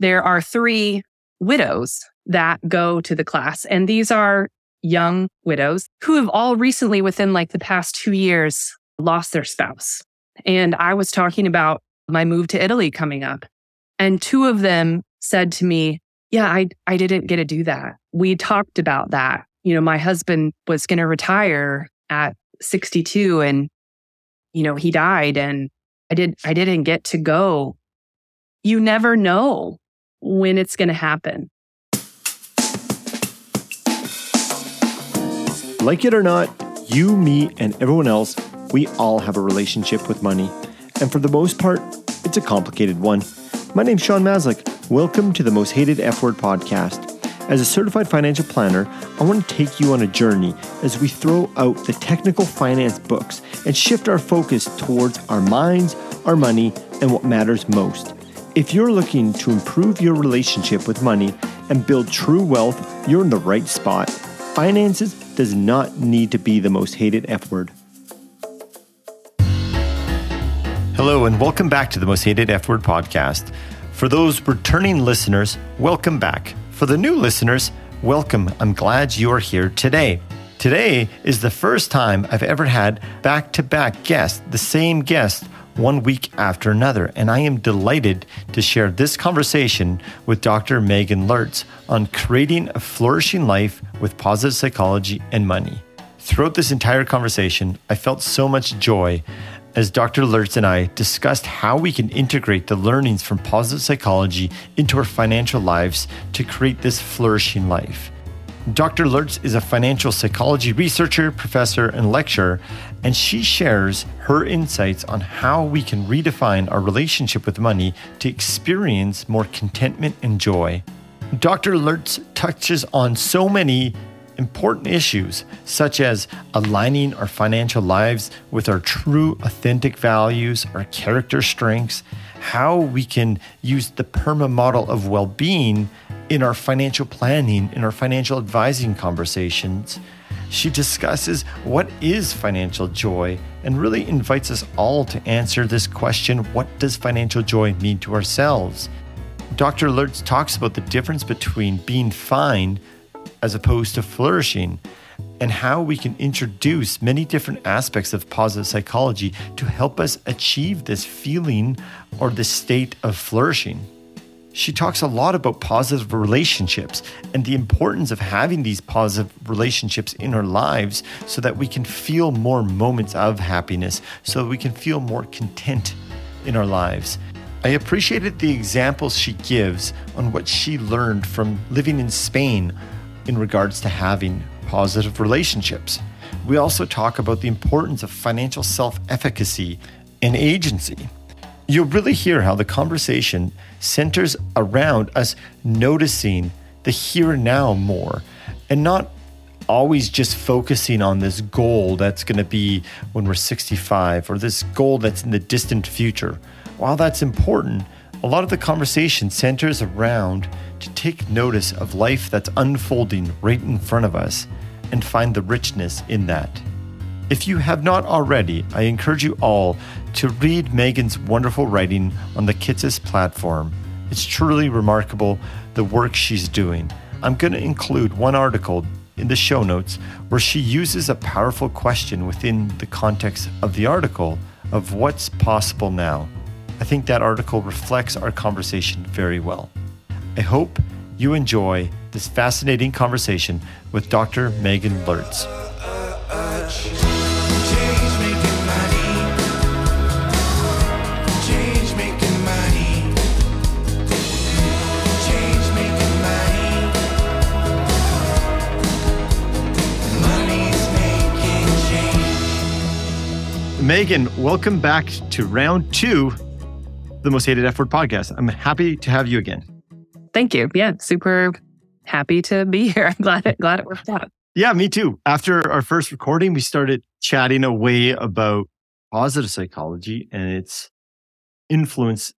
there are three widows that go to the class. And these are young widows who have all recently, within like the past two years, lost their spouse. And I was talking about my move to Italy coming up. And two of them said to me, Yeah, I, I didn't get to do that. We talked about that. You know, my husband was going to retire at 62 and, you know, he died and I did, I didn't get to go. You never know when it's going to happen. Like it or not, you, me, and everyone else, we all have a relationship with money. And for the most part, it's a complicated one. My name's Sean Maslick. Welcome to the Most Hated F Word podcast. As a certified financial planner, I want to take you on a journey as we throw out the technical finance books and shift our focus towards our minds, our money, and what matters most. If you're looking to improve your relationship with money and build true wealth, you're in the right spot. Finances does not need to be the most hated F word. Hello, and welcome back to the Most Hated F Word podcast. For those returning listeners, welcome back. For the new listeners, welcome. I'm glad you are here today. Today is the first time I've ever had back to back guests, the same guest one week after another. And I am delighted to share this conversation with Dr. Meghaan Lurtz on creating a flourishing life with positive psychology and money. Throughout this entire conversation, I felt so much joy as Dr. Lurtz and I discussed how we can integrate the learnings from positive psychology into our financial lives to create this flourishing life. Dr. Lurtz is a financial psychology researcher, professor, and lecturer, and she shares her insights on how we can redefine our relationship with money to experience more contentment and joy. Dr. Lurtz touches on so many important issues, such as aligning our financial lives with our true, authentic values, our character strengths, how we can use the PERMA model of well being in our financial planning, in our financial advising conversations. She discusses what is financial joy and really invites us all to answer this question what does financial joy mean to ourselves? Dr. Lurtz talks about the difference between being fine as opposed to flourishing and how we can introduce many different aspects of positive psychology to help us achieve this feeling or this state of flourishing. She talks a lot about positive relationships and the importance of having these positive relationships in our lives so that we can feel more moments of happiness, so that we can feel more content in our lives. I appreciated the examples she gives on what she learned from living in Spain in regards to having positive relationships. We also talk about the importance of financial self efficacy and agency. You'll really hear how the conversation centers around us noticing the here and now more and not always just focusing on this goal that's going to be when we're 65 or this goal that's in the distant future. While that's important, a lot of the conversation centers around to take notice of life that's unfolding right in front of us and find the richness in that. If you have not already, I encourage you all to read Meghaan's wonderful writing on the Kitces platform. It's truly remarkable the work she's doing. I'm going to include one article in the show notes where she uses a powerful question within the context of the article of what's possible now. I think that article reflects our conversation very well. I hope you enjoy this fascinating conversation with Dr. Meghaan Lurtz. Meghaan, welcome back to round two, the Most Hated F Word podcast. I'm happy to have you again. Thank you. Yeah, super happy to be here. I'm glad it glad it worked out. Yeah, me too. After our first recording, we started chatting away about positive psychology and its influence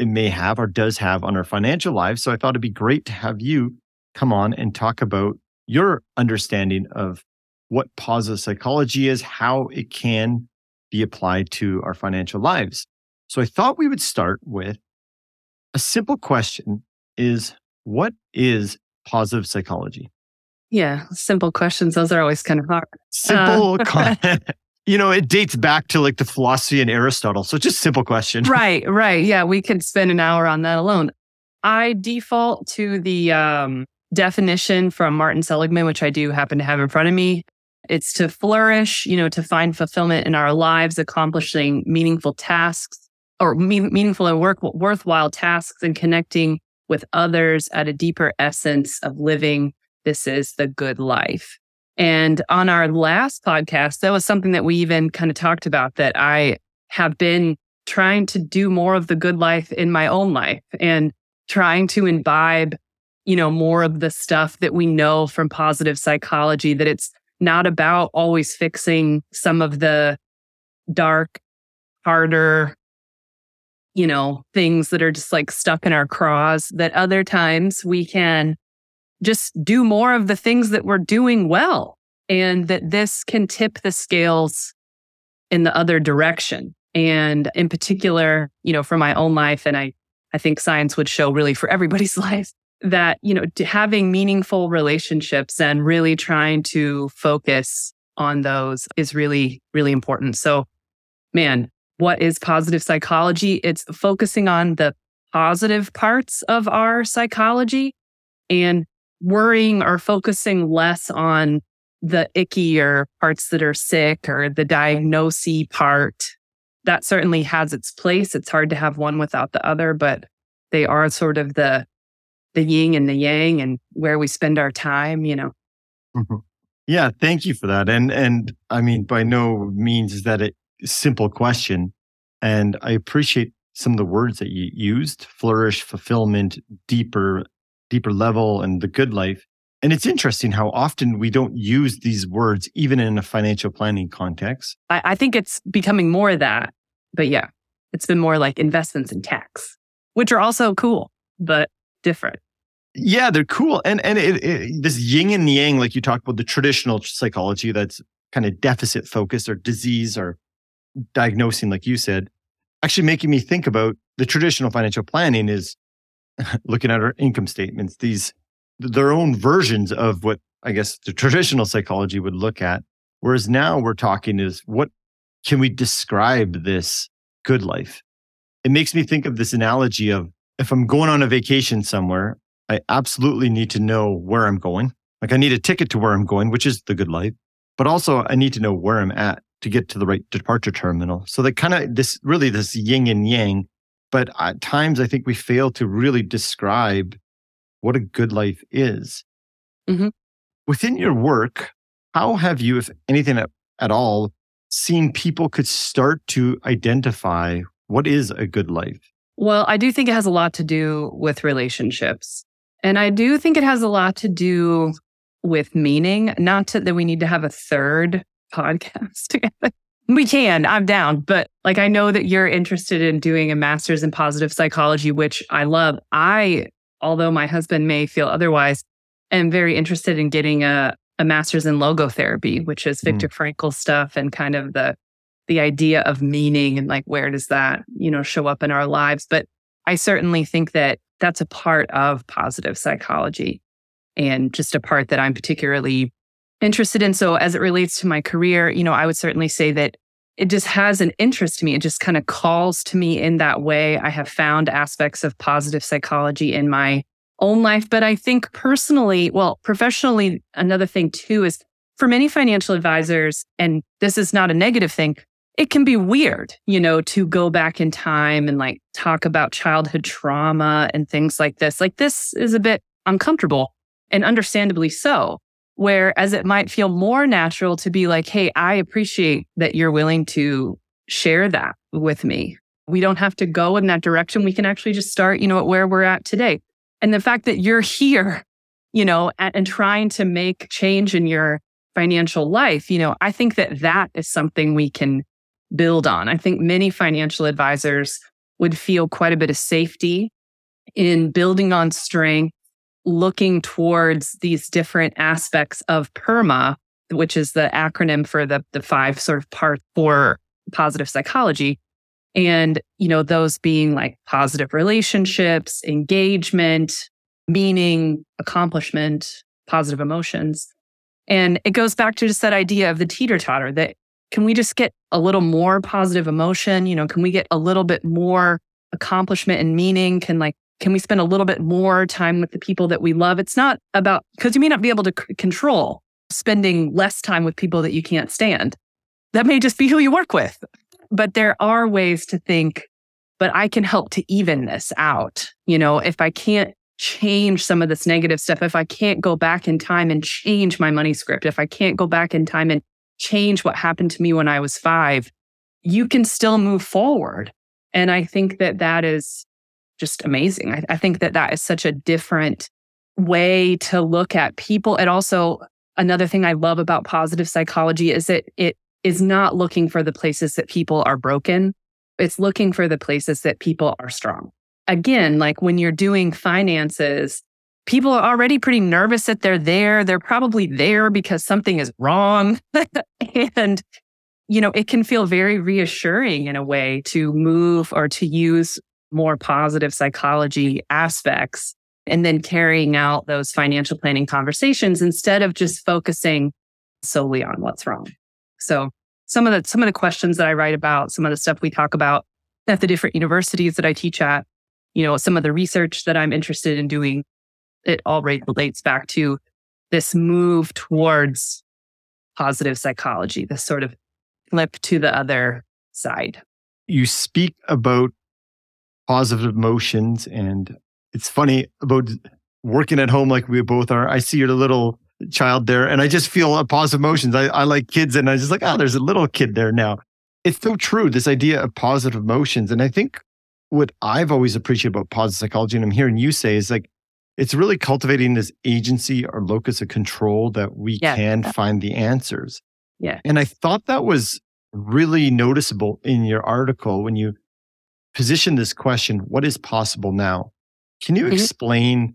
it may have or does have on our financial lives. So I thought it'd be great to have you come on and talk about your understanding of what positive psychology is, how it can be applied to our financial lives. So I thought we would start with a simple question is what is positive psychology? Yeah, simple questions. Those are always kind of hard. Simple, uh, you know, it dates back to like the philosophy and Aristotle. So just simple question. Right, right. Yeah, we could spend an hour on that alone. I default to the um, definition from Martin Seligman, which I do happen to have in front of me. It's to flourish, you know, to find fulfillment in our lives, accomplishing meaningful tasks or me- meaningful and work- worthwhile tasks and connecting with others at a deeper essence of living. This is the good life. And on our last podcast, that was something that we even kind of talked about that I have been trying to do more of the good life in my own life and trying to imbibe, you know, more of the stuff that we know from positive psychology, that it's not about always fixing some of the dark, harder, you know, things that are just like stuck in our craws, that other times we can just do more of the things that we're doing well and that this can tip the scales in the other direction. And in particular, you know, for my own life, and I, I think science would show really for everybody's life that, you know, having meaningful relationships and really trying to focus on those is really, really important. So, man, what is positive psychology? It's focusing on the positive parts of our psychology and worrying or focusing less on the ickier parts that are sick or the diagnosy part. That certainly has its place. It's hard to have one without the other, but they are sort of the the yin and the yang and where we spend our time, you know. Mm-hmm. Yeah, thank you for that. And and I mean by no means is that a simple question. And I appreciate some of the words that you used, flourish, fulfillment, deeper deeper level and the good life. And it's interesting how often we don't use these words, even in a financial planning context. I, I think it's becoming more of that. But yeah, it's been more like investments and tax, which are also cool, but different. Yeah, they're cool. And and it, it, this yin and yang, like you talked about the traditional psychology that's kind of deficit focused or disease or diagnosing, like you said, actually making me think about the traditional financial planning is looking at our income statements, these their own versions of what I guess the traditional psychology would look at. Whereas now we're talking is what can we describe this good life? It makes me think of this analogy of if I'm going on a vacation somewhere, I absolutely need to know where I'm going. Like I need a ticket to where I'm going, which is the good life, but also I need to know where I'm at to get to the right departure terminal. So that kind of this really this yin and yang. But at times I think we fail to really describe what a good life is. Mm-hmm. Within your work, how have you, if anything at, at all, seen people could start to identify what is a good life? Well, I do think it has a lot to do with relationships. And I do think it has a lot to do with meaning, not to, that we need to have a third podcast together. We can, I'm down. But like, I know that you're interested in doing a master's in positive psychology, which I love. I although my husband may feel otherwise, am very interested in getting a, a master's in logotherapy, which is Viktor mm. Frankl stuff and kind of the the idea of meaning and like where does that, you know, show up in our lives. But I certainly think that that's a part of positive psychology and just a part that I'm particularly interested in. So as it relates to my career, you know, I would certainly say that it just has an interest to me. It just kind of calls to me in that way. I have found aspects of positive psychology in my own life. But I think personally, well, professionally, another thing too is for many financial advisors, and this is not a negative thing, it can be weird, you know, to go back in time and like talk about childhood trauma and things like this. Like this is a bit uncomfortable and understandably so. Whereas it might feel more natural to be like, Hey, I appreciate that you're willing to share that with me. We don't have to go in that direction. We can actually just start, you know, at where we're at today. And the fact that you're here, you know, and, and trying to make change in your financial life, you know, I think that that is something we can build on. I think many financial advisors would feel quite a bit of safety in building on strength looking towards these different aspects of PERMA, which is the acronym for the, the five sort of parts for positive psychology. And, you know, those being like positive relationships, engagement, meaning, accomplishment, positive emotions. And it goes back to just that idea of the teeter totter that can we just get a little more positive emotion? You know, can we get a little bit more accomplishment and meaning? Can like, can we spend a little bit more time with the people that we love? It's not about, because you may not be able to c- control spending less time with people that you can't stand. That may just be who you work with. But there are ways to think, but I can help to even this out. You know, if I can't change some of this negative stuff, if I can't go back in time and change my money script, if I can't go back in time and change what happened to me when I was five, you can still move forward. And I think that that is just amazing. I, I think that that is such a different way to look at people. And also, another thing I love about positive psychology is that it is not looking for the places that people are broken. It's looking for the places that people are strong again, like when you're doing finances, people are already pretty nervous that they're there. They're probably there because something is wrong. and, you know, it can feel very reassuring in a way to move or to use more positive psychology aspects and then carrying out those financial planning conversations instead of just focusing solely on what's wrong. So some of the some of the questions that I write about, some of the stuff we talk about at the different universities that I teach at you know, some of the research that I'm interested in doing, it all relates back to this move towards positive psychology, this sort of flip to the other side. You speak about positive emotions, and it's funny about working at home like we both are. I see your little child there, and I just feel a positive emotions. I, I like kids, and I just like, oh, there's a little kid there now. It's so true, this idea of positive emotions. And I think what I've always appreciated about positive psychology, and I'm hearing you say, is like it's really cultivating this agency or locus of control that we yeah. can find the answers. Yeah. And I thought that was really noticeable in your article when you position this question what is possible now? Can you mm-hmm. explain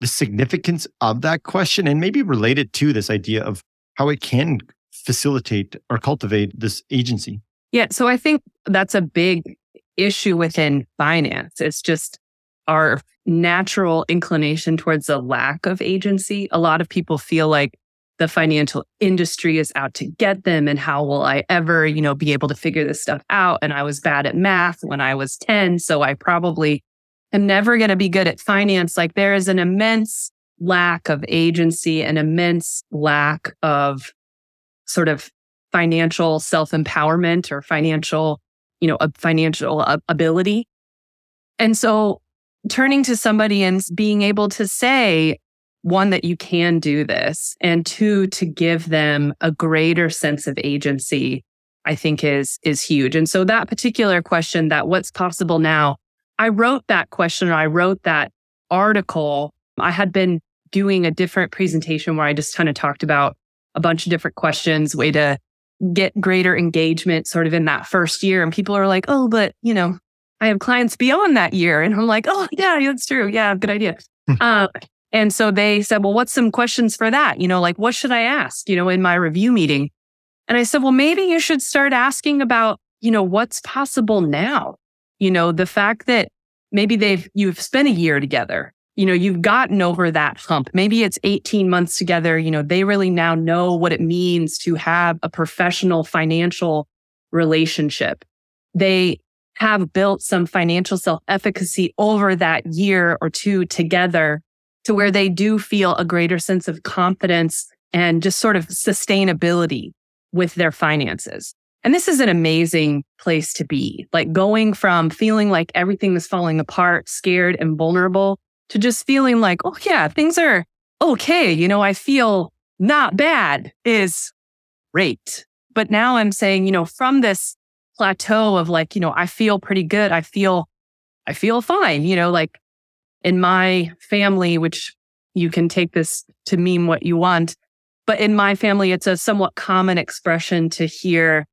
the significance of that question and maybe relate it to this idea of how it can facilitate or cultivate this agency? Yeah. So I think that's a big issue within finance. It's just our natural inclination towards a lack of agency. A lot of people feel like the financial industry is out to get them and how will I ever, you know, be able to figure this stuff out and I was bad at math when I was 10, so I probably am never going to be good at finance. Like there is an immense lack of agency, an immense lack of sort of financial self-empowerment or financial you know, a financial ability. And so turning to somebody and being able to say, one, that you can do this, and two, to give them a greater sense of agency, I think is, is huge. And so that particular question that what's possible now, I wrote that question I wrote that article. I had been doing a different presentation where I just kind of talked about a bunch of different questions, way to get greater engagement sort of in that first year. And people are like, oh, but, you know, I have clients beyond that year. And I'm like, oh, yeah, that's true. Yeah, good idea. Hmm. uh, and so they said, well, what's some questions for that? You know, like, what should I ask, you know, in my review meeting? And I said, well, maybe you should start asking about, you know, what's possible now. You know, the fact that maybe they've, you've spent a year together you know, you've gotten over that hump. Maybe it's 18 months together. You know, they really now know what it means to have a professional financial relationship. They have built some financial self efficacy over that year or two together to where they do feel a greater sense of confidence and just sort of sustainability with their finances. And this is an amazing place to be, like going from feeling like everything is falling apart, scared and vulnerable to just feeling like, oh, yeah, things are okay. You know, I feel not bad is great. But now I'm saying, you know, from this plateau of like, you know, I feel pretty good. I feel, I feel fine. You know, like in my family, which you can take this to mean what you want. But in my family, it's a somewhat common expression to hear,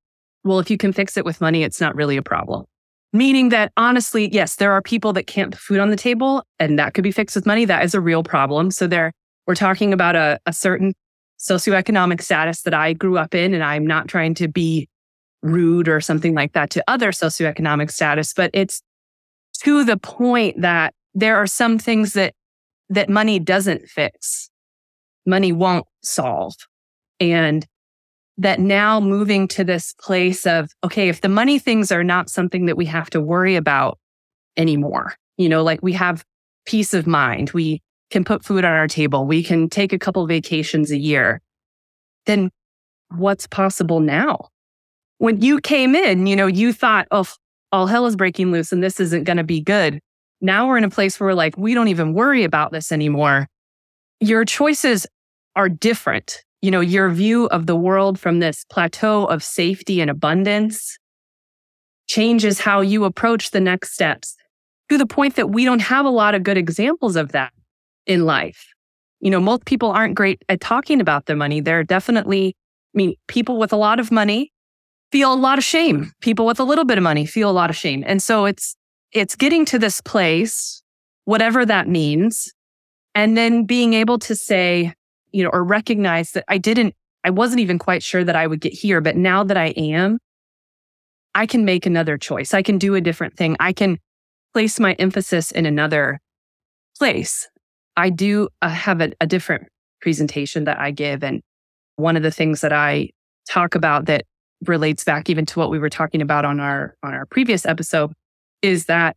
well, if you can fix it with money, it's not really a problem. Meaning that honestly, yes, there are people that can't put food on the table and that could be fixed with money. That is a real problem. So there, we're talking about a, a certain socioeconomic status that I grew up in. And I'm not trying to be rude or something like that to other socioeconomic status, but it's to the point that there are some things that that money doesn't fix, money won't solve. And that now moving to this place of, okay, if the money things are not something that we have to worry about anymore, you know, like we have peace of mind, we can put food on our table, we can take a couple vacations a year, then what's possible now? When you came in, you know, you thought, oh, all hell is breaking loose and this isn't going to be good. Now we're in a place where we're like, we don't even worry about this anymore. Your choices are different. You know, your view of the world from this plateau of safety and abundance changes how you approach the next steps to the point that we don't have a lot of good examples of that in life. You know, most people aren't great at talking about their money. They're definitely, I mean, people with a lot of money feel a lot of shame. People with a little bit of money feel a lot of shame. And so it's it's getting to this place, whatever that means, and then being able to say, you know, or recognize that I didn't, I wasn't even quite sure that I would get here, but now that I am, I can make another choice. I can do a different thing. I can place my emphasis in another place. I do uh, have a, a different presentation that I give. And one of the things that I talk about that relates back even to what we were talking about on our on our previous episode is that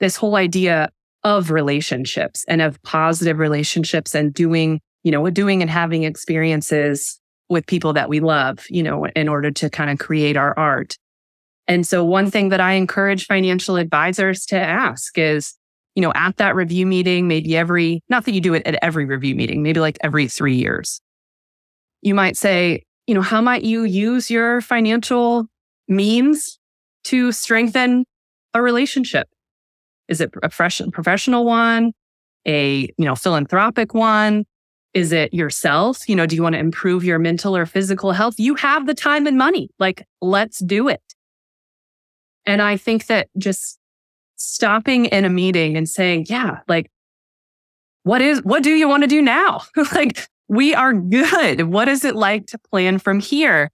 this whole idea of relationships and of positive relationships and doing, you know, doing and having experiences with people that we love, you know, in order to kind of create our art. And so one thing that I encourage financial advisors to ask is, you know, at that review meeting, maybe every, not that you do it at every review meeting, maybe like every three years, you might say, you know, how might you use your financial means to strengthen a relationship? Is it a fresh professional one, a you know philanthropic one? Is it yourself? You know, do you want to improve your mental or physical health? You have the time and money. Like, let's do it. And I think that just stopping in a meeting and saying, yeah, like, what is, what do you want to do now? like, we are good. What is it like to plan from here?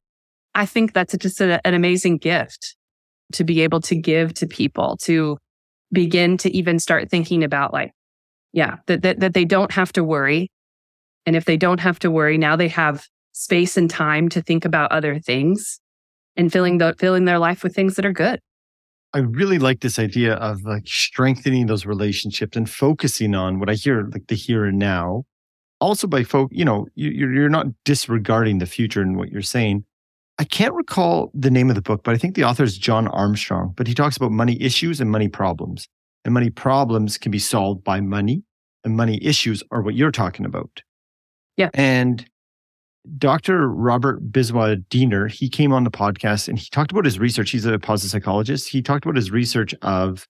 I think that's just a, an amazing gift to be able to give to people to begin to even start thinking about like, yeah, that, that, that they don't have to worry. And if they don't have to worry, now they have space and time to think about other things and filling the, filling their life with things that are good. I really like this idea of like strengthening those relationships and focusing on what I hear, like the here and now. Also, by folk, you know, you, you're not disregarding the future and what you're saying, I can't recall the name of the book, but I think the author is John Armstrong. But he talks about money issues and money problems. And money problems can be solved by money, and money issues are what you're talking about. Yeah. And Dr. Robert Biswas-Diener, he came on the podcast and he talked about his research. He's a positive psychologist. He talked about his research of,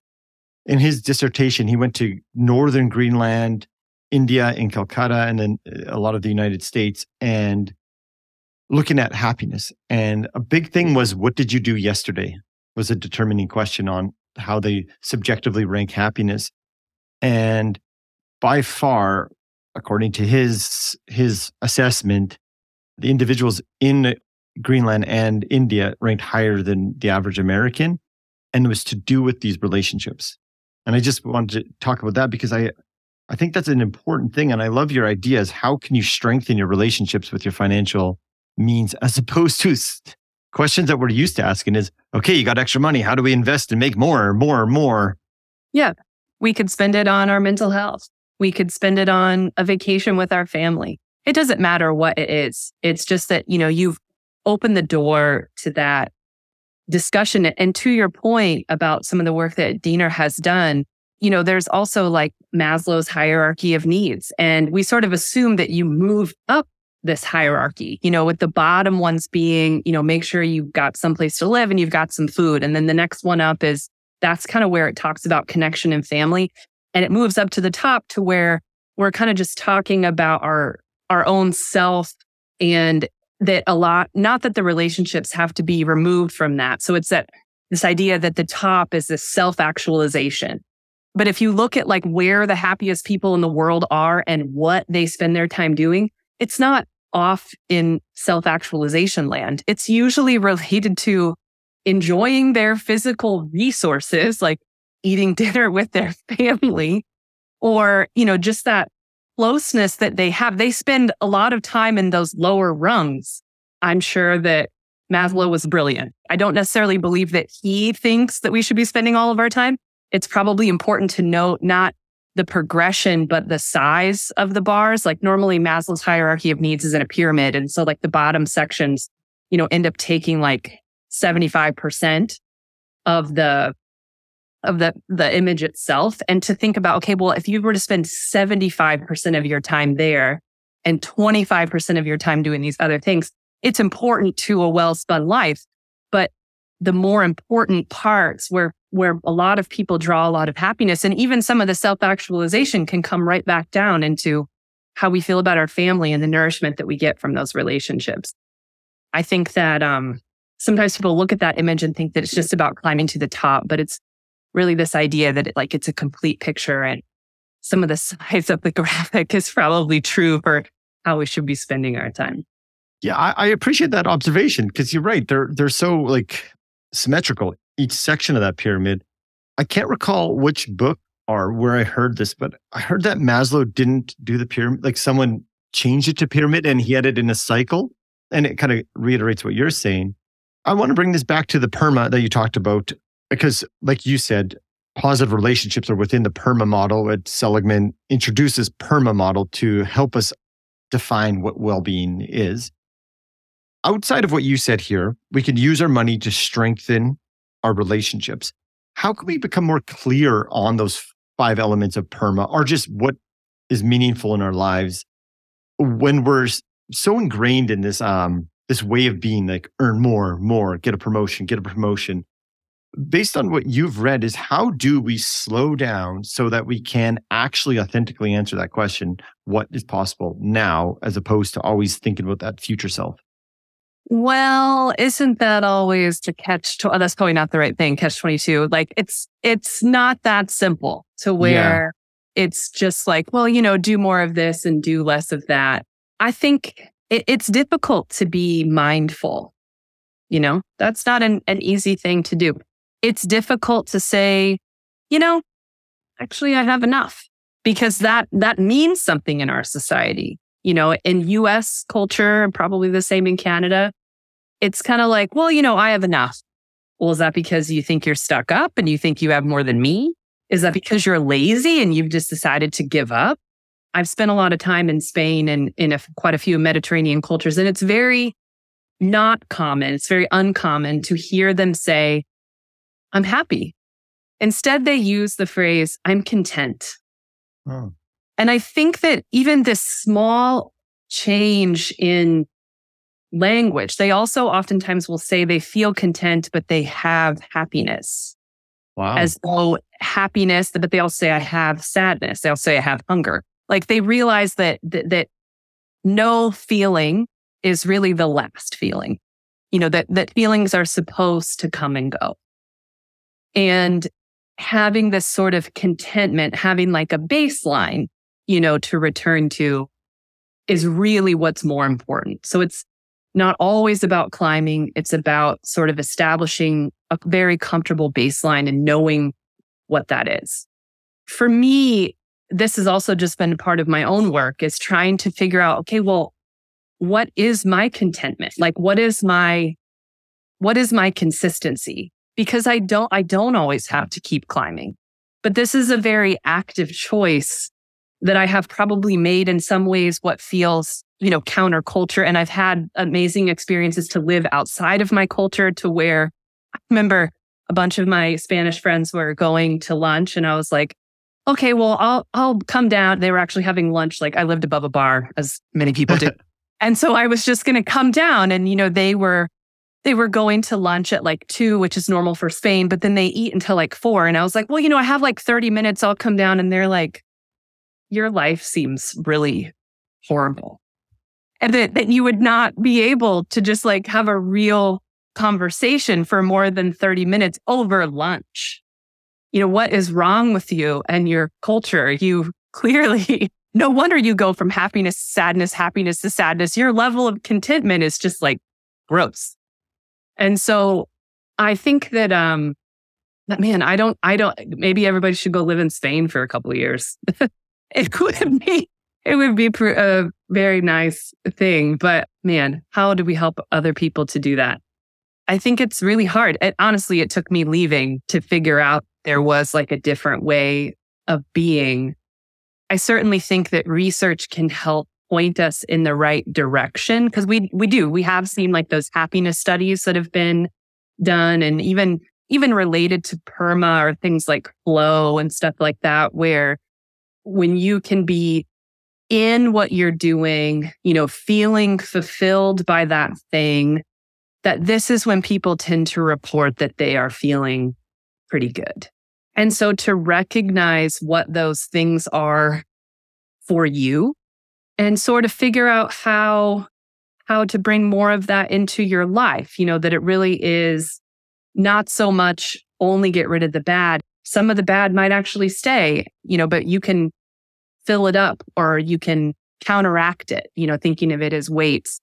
in his dissertation, he went to northern Greenland, India, in Calcutta, and then uh, a lot of the United States. And looking at happiness. And a big thing mm. was what did you do yesterday? Was a determining question on how they subjectively rank happiness. And by far, according to his his assessment, the individuals in Greenland and India ranked higher than the average American. And it was to do with these relationships. And I just wanted to talk about that because I I think that's an important thing. And I love your ideas. How can you strengthen your relationships with your financial means as opposed to questions that we're used to asking is okay you got extra money how do we invest and make more more more yeah we could spend it on our mental health we could spend it on a vacation with our family it doesn't matter what it is it's just that you know you've opened the door to that discussion and to your point about some of the work that Diener has done you know there's also like Maslow's hierarchy of needs and we sort of assume that you move up this hierarchy, you know, with the bottom ones being, you know, make sure you've got someplace to live and you've got some food. And then the next one up is that's kind of where it talks about connection and family. And it moves up to the top to where we're kind of just talking about our our own self and that a lot not that the relationships have to be removed from that. So it's that this idea that the top is this self-actualization. But if you look at like where the happiest people in the world are and what they spend their time doing, it's not off in self actualization land. It's usually related to enjoying their physical resources, like eating dinner with their family, or, you know, just that closeness that they have, they spend a lot of time in those lower rungs. I'm sure that Maslow was brilliant. I don't necessarily believe that he thinks that we should be spending all of our time. It's probably important to note not the progression, but the size of the bars. Like normally Maslow's hierarchy of needs is in a pyramid. And so like the bottom sections, you know, end up taking like 75% of the of the the image itself and to think about okay well if you were to spend 75% of your time there and 25% of your time doing these other things it's important to a well spun life. The more important parts where, where a lot of people draw a lot of happiness and even some of the self actualization can come right back down into how we feel about our family and the nourishment that we get from those relationships. I think that, um, sometimes people look at that image and think that it's just about climbing to the top, but it's really this idea that it, like it's a complete picture and some of the sides of the graphic is probably true for how we should be spending our time. Yeah, I, I appreciate that observation because you're right. They're they're so like symmetrical. Each section of that pyramid. I can't recall which book or where I heard this, but I heard that Maslow didn't do the pyramid. Like someone changed it to pyramid and he had it in a cycle. And it kind of reiterates what you're saying. I want to bring this back to the PERMA that you talked about because, like you said, positive relationships are within the PERMA model. Ed Seligman introduces PERMA model to help us define what well-being is outside of what you said here, we can use our money to strengthen our relationships. How can we become more clear on those five elements of PERMA or just what is meaningful in our lives when we're so ingrained in this um this way of being like earn more, more, get a promotion, get a promotion. Based on what you've read is how do we slow down so that we can actually authentically answer that question, what is possible now as opposed to always thinking about that future self? Well, isn't that always to catch? To, oh, that's probably not the right thing. Catch twenty two. Like it's it's not that simple to where yeah. it's just like, well, you know, do more of this and do less of that. I think it, it's difficult to be mindful. You know, that's not an, an easy thing to do. It's difficult to say, you know, actually, I have enough because that that means something in our society. You know, in US culture, and probably the same in Canada, it's kind of like, well, you know, I have enough. Well, is that because you think you're stuck up and you think you have more than me? Is that because you're lazy and you've just decided to give up? I've spent a lot of time in Spain and in a, quite a few Mediterranean cultures, and it's very not common. It's very uncommon to hear them say, I'm happy. Instead, they use the phrase, I'm content. Oh. And I think that even this small change in language. They also oftentimes will say they feel content, but they have happiness. Wow. As though happiness, but they all say I have sadness. They'll say I have hunger. Like they realize that, that, that no feeling is really the last feeling. You know, that, that feelings are supposed to come and go. And having this sort of contentment, having like a baseline, you know, to return to is really what's more important. So it's, not always about climbing. It's about sort of establishing a very comfortable baseline and knowing what that is. For me, this has also just been a part of my own work is trying to figure out, okay, well, what is my contentment? Like, what is my, what is my consistency? Because I don't, I don't always have to keep climbing, but this is a very active choice that I have probably made in some ways what feels you know, counterculture. And I've had amazing experiences to live outside of my culture to where I remember a bunch of my Spanish friends were going to lunch and I was like, okay, well, I'll, I'll come down. They were actually having lunch. Like I lived above a bar as many people do. and so I was just going to come down and, you know, they were, they were going to lunch at like two, which is normal for Spain, but then they eat until like four. And I was like, well, you know, I have like 30 minutes. I'll come down. And they're like, your life seems really horrible and that, that you would not be able to just like have a real conversation for more than 30 minutes over lunch. You know, what is wrong with you and your culture? You clearly, no wonder you go from happiness to sadness, happiness to sadness. Your level of contentment is just like gross. And so I think that, um, that man, I don't, I don't, maybe everybody should go live in Spain for a couple of years. it could be it would be a very nice thing. But man, how do we help other people to do that? I think it's really hard. It, honestly, it took me leaving to figure out there was like a different way of being. I certainly think that research can help point us in the right direction because we we do we have seen like those happiness studies that have been done and even even related to PERMA or things like flow and stuff like that where when you can be in what you're doing, you know, feeling fulfilled by that thing, that this is when people tend to report that they are feeling pretty good. And so to recognize what those things are for you and sort of figure out how how to bring more of that into your life, you know, that it really is not so much only get rid of the bad. Some of the bad might actually stay, you know, but you can fill it up or you can counteract it, you know, thinking of it as weights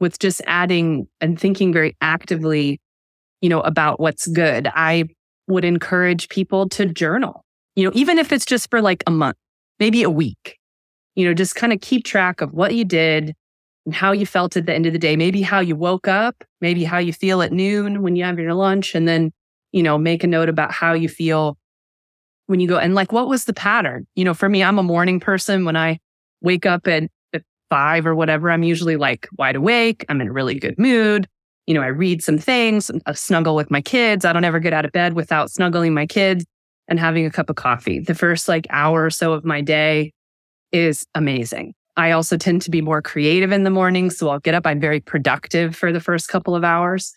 with just adding and thinking very actively, you know, about what's good. I would encourage people to journal, you know, even if it's just for like a month, maybe a week, you know, just kind of keep track of what you did and how you felt at the end of the day, maybe how you woke up, maybe how you feel at noon when you have your lunch, and then, you know, make a note about how you feel when you go and like what was the pattern? You know for me i'm a morning person. When i wake up at, at five or whatever i'm usually like wide awake. I'm in a really good mood. You know i read some things I snuggle with my kids. I don't ever get out of bed without snuggling my kids and having a cup of coffee. The first like hour or so of my day is amazing. I also tend to be more creative in the morning so i'll get up. I'm very productive for the first couple of hours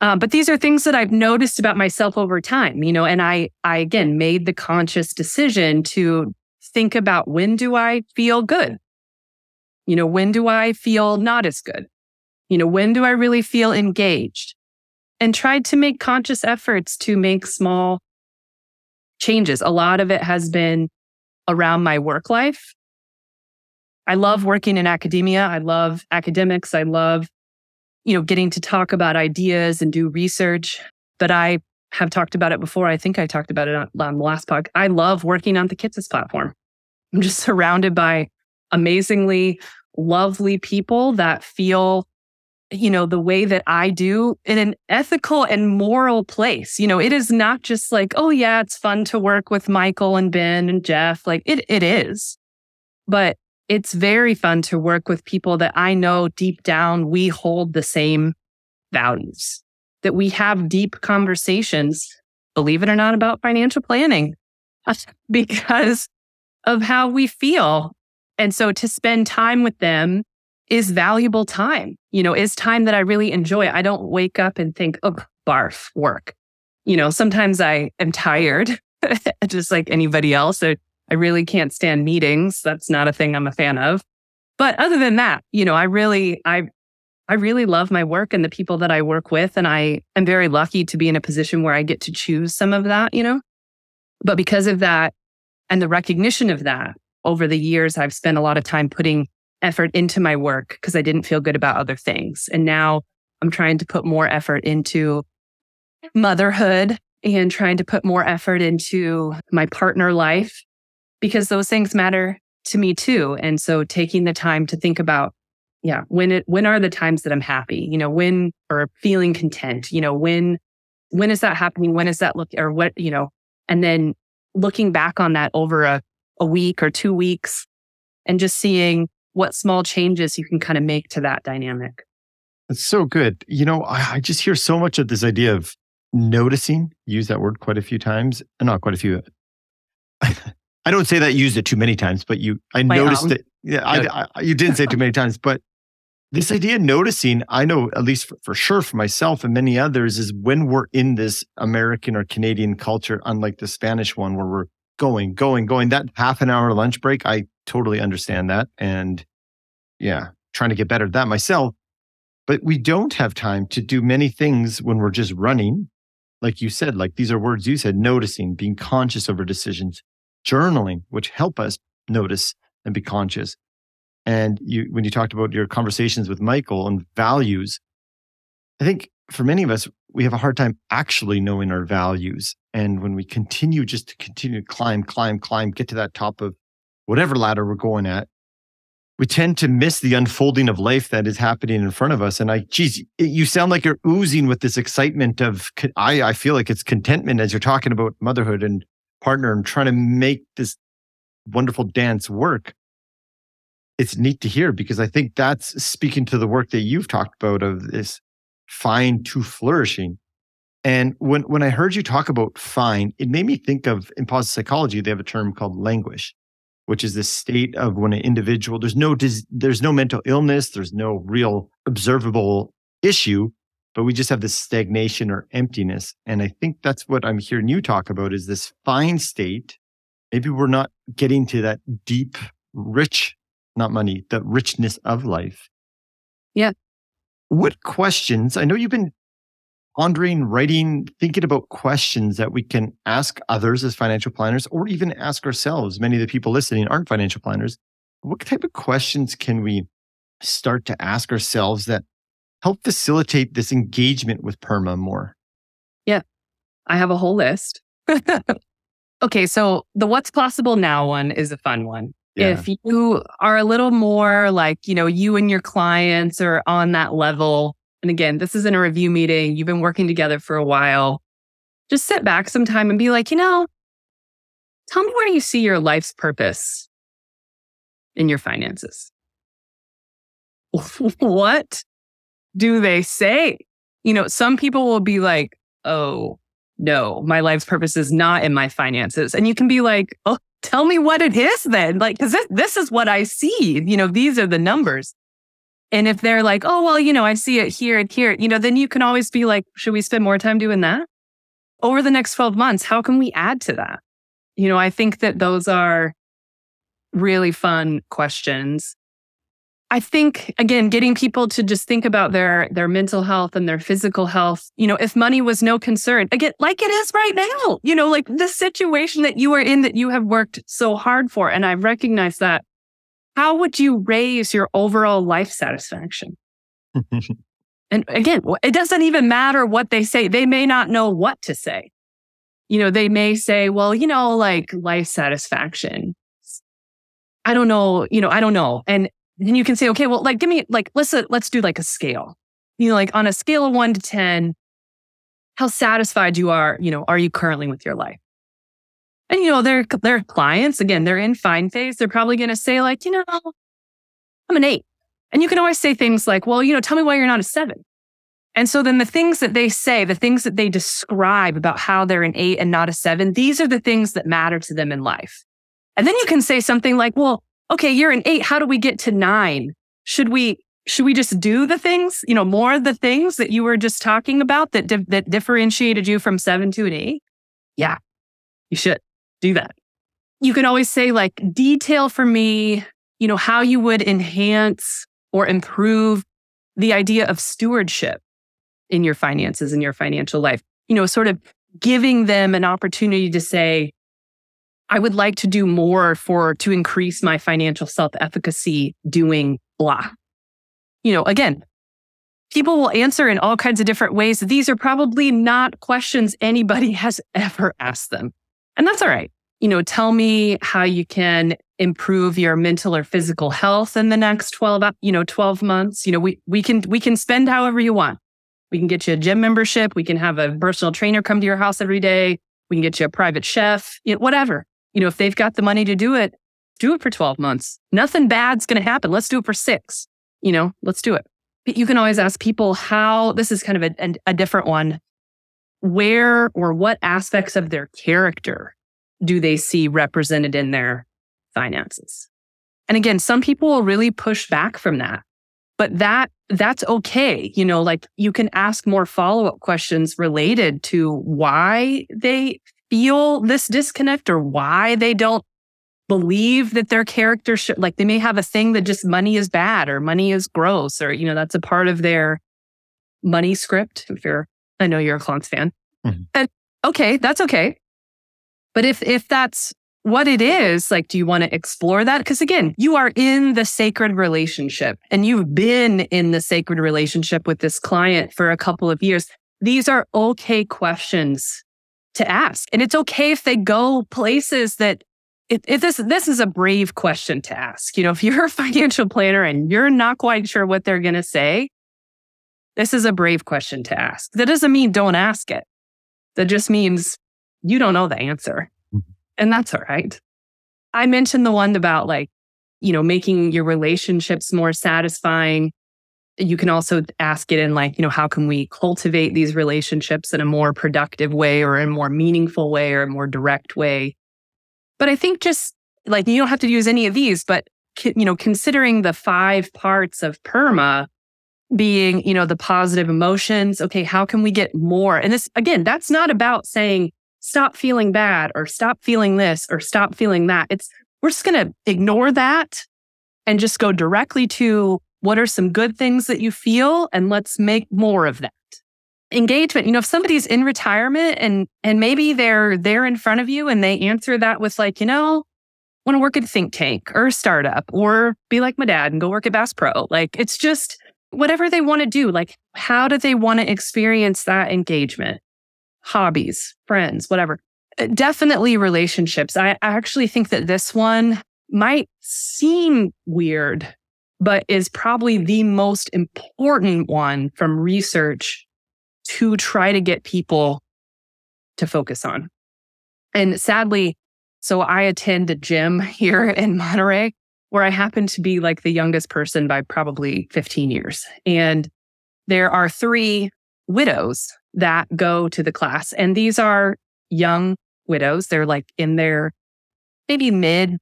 uh, but these are things that I've noticed about myself over time, you know, and I, I again made the conscious decision to think about when do I feel good? You know, when do I feel not as good? You know, when do I really feel engaged? And tried to make conscious efforts to make small changes. A lot of it has been around my work life. I love working in academia. I love academics. I love you know, getting to talk about ideas and do research. But I have talked about it before. I think I talked about it on, the last podcast. I love working on the Kitces platform. I'm just surrounded by amazingly lovely people that feel you know the way that i do in an ethical and moral place you know it is not just like oh yeah it's fun to work with michael and ben and jeff like it it is but it's very fun to work with people that I know deep down we hold the same values, that we have deep conversations, believe it or not, about financial planning because of how we feel. And so to spend time with them is valuable time, you know, is time that I really enjoy. I don't wake up and think, oh, barf, work. You know, sometimes I am tired, just like anybody else. I really can't stand meetings. That's not a thing I'm a fan of. But other than that, you know, I really, I, I really love my work and the people that I work with. And I am very lucky to be in a position where I get to choose some of that, you know? But because of that and the recognition of that over the years, I've spent a lot of time putting effort into my work because I didn't feel good about other things. And now I'm trying to put more effort into motherhood and trying to put more effort into my partner life because those things matter to me too. And so taking the time to think about, yeah, when it, when are the times that I'm happy? You know, when or feeling content, you know, when, when is that happening? When is that look or what, you know, and then looking back on that over a, a week or two weeks and just seeing what small changes you can kind of make to that dynamic. That's so good. You know, I, I just hear so much of this idea of noticing, use that word quite a few times, and not quite a few. I don't say that used it too many times, but you, I My noticed own. it. Yeah, I, I, you didn't say it too many times, but this idea of noticing, I know at least for, for, sure for myself and many others, is when we're in this American or Canadian culture, unlike the Spanish one, where we're going, going, going. That half an hour lunch break, I totally understand that, and yeah, trying to get better at that myself. But we don't have time to do many things when we're just running, like you said. Like these are words you said: noticing, being conscious of our decisions, journaling, which help us notice and be conscious. And you, when you talked about your conversations with Michael and values, I think for many of us, we have a hard time actually knowing our values. And when we continue just to continue to climb, climb, climb, get to that top of whatever ladder we're going at, we tend to miss the unfolding of life that is happening in front of us. And I, geez, you sound like you're oozing with this excitement of, I, I feel like it's contentment as you're talking about motherhood and partner and trying to make this wonderful dance work. It's neat to hear because I think that's speaking to the work that you've talked about of this fine to flourishing. And when, when I heard you talk about fine, it made me think of in positive psychology, they have a term called languish which is the state of when an individual there's no there's no mental illness, there's no real observable issue, but we just have this stagnation or emptiness. And I think that's what I'm hearing you talk about is this fine state. Maybe we're not getting to that deep, rich, not money, the richness of life. Yeah. What questions? I know you've been pondering, writing, thinking about questions that we can ask others as financial planners or even ask ourselves. Many of the people listening aren't financial planners. What type of questions can we start to ask ourselves that help facilitate this engagement with PERMA more? Yeah, I have a whole list. okay, so the what's possible now one is a fun one. Yeah. If you are a little more like, you know, you and your clients are on that level, and again, this isn't a review meeting. You've been working together for a while. Just sit back sometime and be like, you know, tell me where you see your life's purpose in your finances. what do they say? You know, some people will be like, oh, no, my life's purpose is not in my finances. And you can be like, oh, tell me what it is then. Like, cause this, this is what I see. You know, these are the numbers. And if they're like, oh, well, you know, I see it here and here, you know, then you can always be like, should we spend more time doing that? Over the next 12 months, how can we add to that? You know, I think that those are really fun questions. I think again, getting people to just think about their their mental health and their physical health. You know, if money was no concern, again, like it is right now. You know, like the situation that you are in that you have worked so hard for, and I recognize that how would you raise your overall life satisfaction? and again, it doesn't even matter what they say. They may not know what to say. You know, they may say, well, you know, like life satisfaction. I don't know, you know, I don't know. And then you can say, okay, well, like, give me, like, let's, uh, let's do like a scale. You know, like on a scale of one to 10, how satisfied you are, you know, are you currently with your life? And you know, their their clients, again, they're in fine phase. They're probably going to say like, you know, I'm an eight. And you can always say things like, well, you know, tell me why you're not a seven. And so then the things that they say, the things that they describe about how they're an eight and not a seven, these are the things that matter to them in life. And then you can say something like, well, okay, you're an eight. How do we get to nine? Should we, should we just do the things, you know, more of the things that you were just talking about that, di- that differentiated you from seven to an eight? Yeah, you should do that. You can always say, like, detail for me, you know, how you would enhance or improve the idea of stewardship in your finances and your financial life. You know, sort of giving them an opportunity to say, I would like to do more for to increase my financial self efficacy doing blah. You know, again, people will answer in all kinds of different ways. These are probably not questions anybody has ever asked them. And that's all right you know, tell me how you can improve your mental or physical health in the next 12, you know, 12 months. You know, we, we can, we can spend however you want. We can get you a gym membership. We can have a personal trainer come to your house every day. We can get you a private chef, you know, whatever. You know, if they've got the money to do it, do it for 12 months. Nothing bad's going to happen. Let's do it for six. You know, let's do it. But you can always ask people how this is kind of a, a different one. Where or what aspects of their character do they see represented in their finances? And again, some people will really push back from that, but that that's okay. You know, like you can ask more follow up questions related to why they feel this disconnect or why they don't believe that their character should, like they may have a thing that just money is bad or money is gross or, you know, that's a part of their money script. If you're, I know you're a Klontz fan. Mm-hmm. And okay, that's okay. But if if that's what it is, like, do you want to explore that? Because again, you are in the sacred relationship and you've been in the sacred relationship with this client for a couple of years. These are okay questions to ask. And it's okay if they go places that it, it, this this is a brave question to ask. You know, if you're a financial planner and you're not quite sure what they're going to say, this is a brave question to ask. That doesn't mean don't ask it. That just means you don't know the answer. Mm-hmm. And that's all right. I mentioned the one about like, you know, making your relationships more satisfying. You can also ask it in like, you know, how can we cultivate these relationships in a more productive way or in a more meaningful way or a more direct way? But I think just like you don't have to use any of these, but you know, considering the five parts of PERMA being, you know, the positive emotions, okay, how can we get more? And this again, that's not about saying stop feeling bad or stop feeling this or stop feeling that. It's we're just going to ignore that and just go directly to what are some good things that you feel and let's make more of that. Engagement you know if somebody's in retirement and and maybe they're there in front of you and they answer that with like you know want to work at a think tank or a startup or be like my dad and go work at bass pro? Like it's just whatever they want to do like how do they want to experience that engagement? Hobbies friends whatever. Uh, definitely relationships. I actually think that this one might seem weird but is probably the most important one from research to try to get people to focus on. And sadly, so I attend a gym here in Monterey where I happen to be like the youngest person by probably 15 years. And there are three widows that go to the class. And these are young widows. They're like in their maybe mid,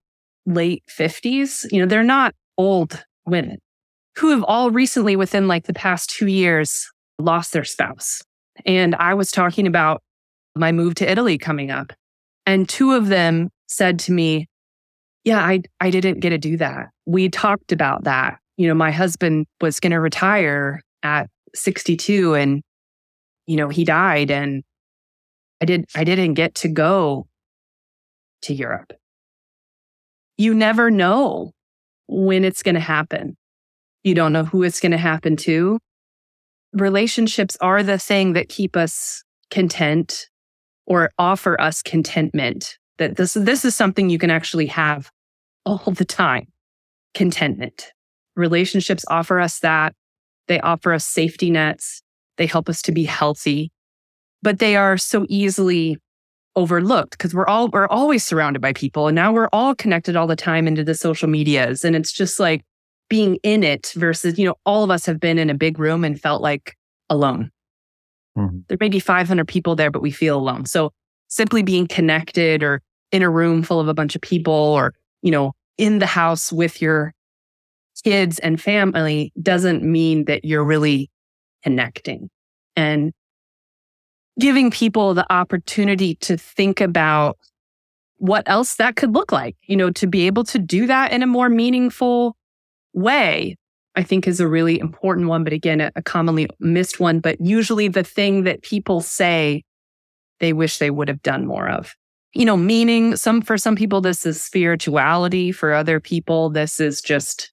late 50s. You know, they're not old women who have all recently, within like the past two years, lost their spouse. And I was talking about my move to Italy coming up. And two of them said to me, Yeah, I, I didn't get to do that. We talked about that. You know, my husband was going to retire at 62 and, you know, he died and I did, I didn't get to go to Europe. You never know when it's going to happen. You don't know who it's going to happen to relationships are the thing that keep us content or offer us contentment. That this, this is something you can actually have all the time. Contentment. Relationships offer us that. They offer us safety nets. They help us to be healthy, but they are so easily overlooked because we're all, we're always surrounded by people and now we're all connected all the time into the social medias. And it's just like, being in it versus, you know, all of us have been in a big room and felt like alone. Mm-hmm. There may be 500 people there, but we feel alone. So simply being connected or in a room full of a bunch of people or, you know, in the house with your kids and family doesn't mean that you're really connecting and giving people the opportunity to think about what else that could look like, you know, to be able to do that in a more meaningful way, I think is a really important one, but again, a, commonly missed one. But usually the thing that people say they wish they would have done more of. You know, meaning some for some people this is spirituality, for other people this is just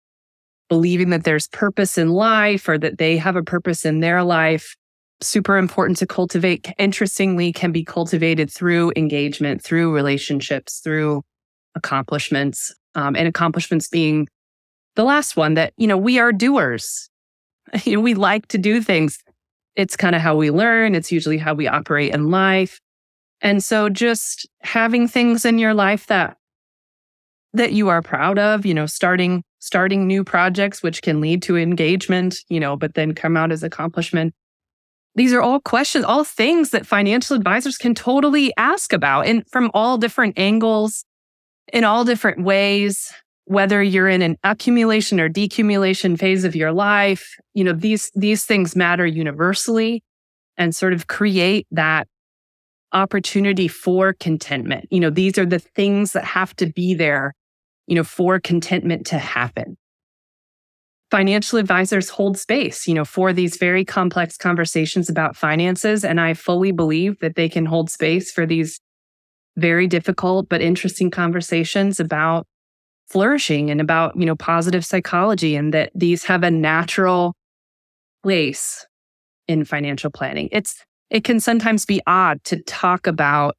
believing that there's purpose in life or that they have a purpose in their life. Super important to cultivate. Interestingly, can be cultivated through engagement, through relationships, through accomplishments, um, and accomplishments being the last one that, you know, we are doers. You know, we like to do things. It's kind of how we learn. It's usually how we operate in life. And so just having things in your life that that you are proud of, you know, starting starting new projects which can lead to engagement, you know, but then come out as accomplishment. These are all questions, all things that financial advisors can totally ask about and from all different angles in all different ways whether you're in an accumulation or decumulation phase of your life, you know, these, these things matter universally and sort of create that opportunity for contentment. You know, these are the things that have to be there, you know, for contentment to happen. Financial advisors hold space, you know, for these very complex conversations about finances. And I fully believe that they can hold space for these very difficult but interesting conversations about flourishing and about, you know, positive psychology and that these have a natural place in financial planning. It's it can sometimes be odd to talk about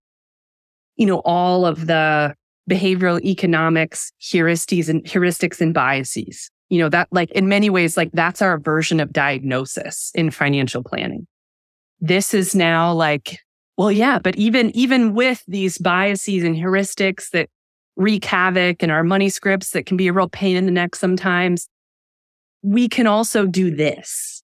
you know all of the behavioral economics heuristics and heuristics and biases. You know, that like in many ways, like that's our version of diagnosis in financial planning. This is now like, well, yeah, but even, even with these biases and heuristics that wreak havoc and our money scripts that can be a real pain in the neck sometimes, we can also do this.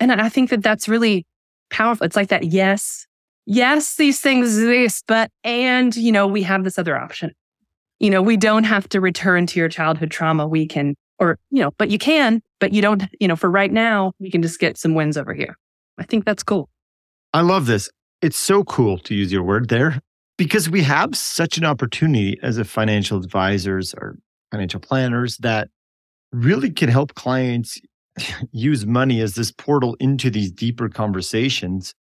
And I think that that's really powerful. It's like that, yes, yes, these things exist, but, and, you know, we have this other option. You know, we don't have to return to your childhood trauma. We can, or, you know, but you can, but you don't, you know, for right now, we can just get some wins over here. I think that's cool. I love this. It's so cool to use your word there because we have such an opportunity as a financial advisors or financial planners that really can help clients use money as this portal into these deeper conversations.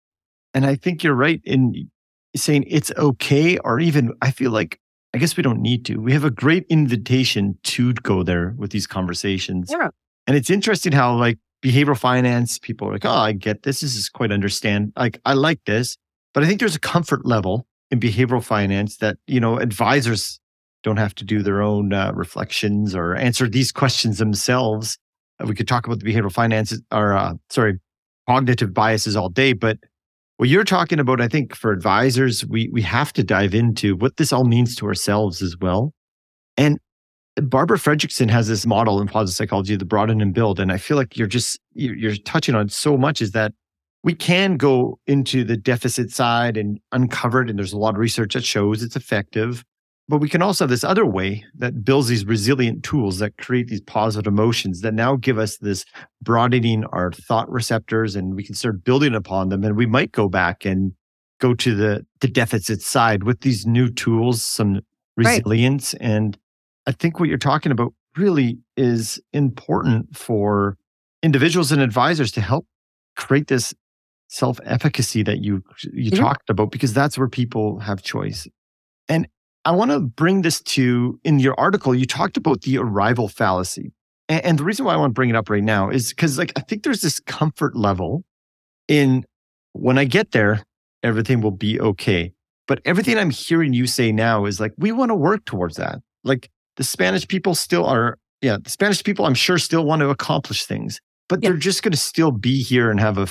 And I think you're right in saying it's okay, or even I feel like I guess we don't need to. We have a great invitation to go there with these conversations. Yeah. And it's interesting how like behavioral finance, people are like, oh, I get this. This is quite understand. Like, I like this. But I think there's a comfort level in behavioral finance that, you know, advisors don't have to do their own uh, reflections or answer these questions themselves. Uh, we could talk about the behavioral finances or, uh, sorry, cognitive biases all day. But what you're talking about, I think for advisors, we, we have to dive into what this all means to ourselves as well. And Barbara Fredrickson has this model in positive psychology, the broaden and build. And I feel like you're just, you're touching on so much is that we can go into the deficit side and uncover it. And there's a lot of research that shows it's effective. But we can also have this other way that builds these resilient tools that create these positive emotions that now give us this broadening our thought receptors and we can start building upon them. And we might go back and go to the, the deficit side with these new tools, some resilience right. and I think what you're talking about really is important for individuals and advisors to help create this self efficacy that you you mm-hmm. talked about because that's where people have choice. And I want to bring this to in your article you talked about the arrival fallacy. And, and the reason why I want to bring it up right now is cuz like I think there's this comfort level in when I get there everything will be okay. But everything I'm hearing you say now is like we want to work towards that. Like the Spanish people still are, yeah, the Spanish people, I'm sure, still want to accomplish things, but yeah. they're just going to still be here and have a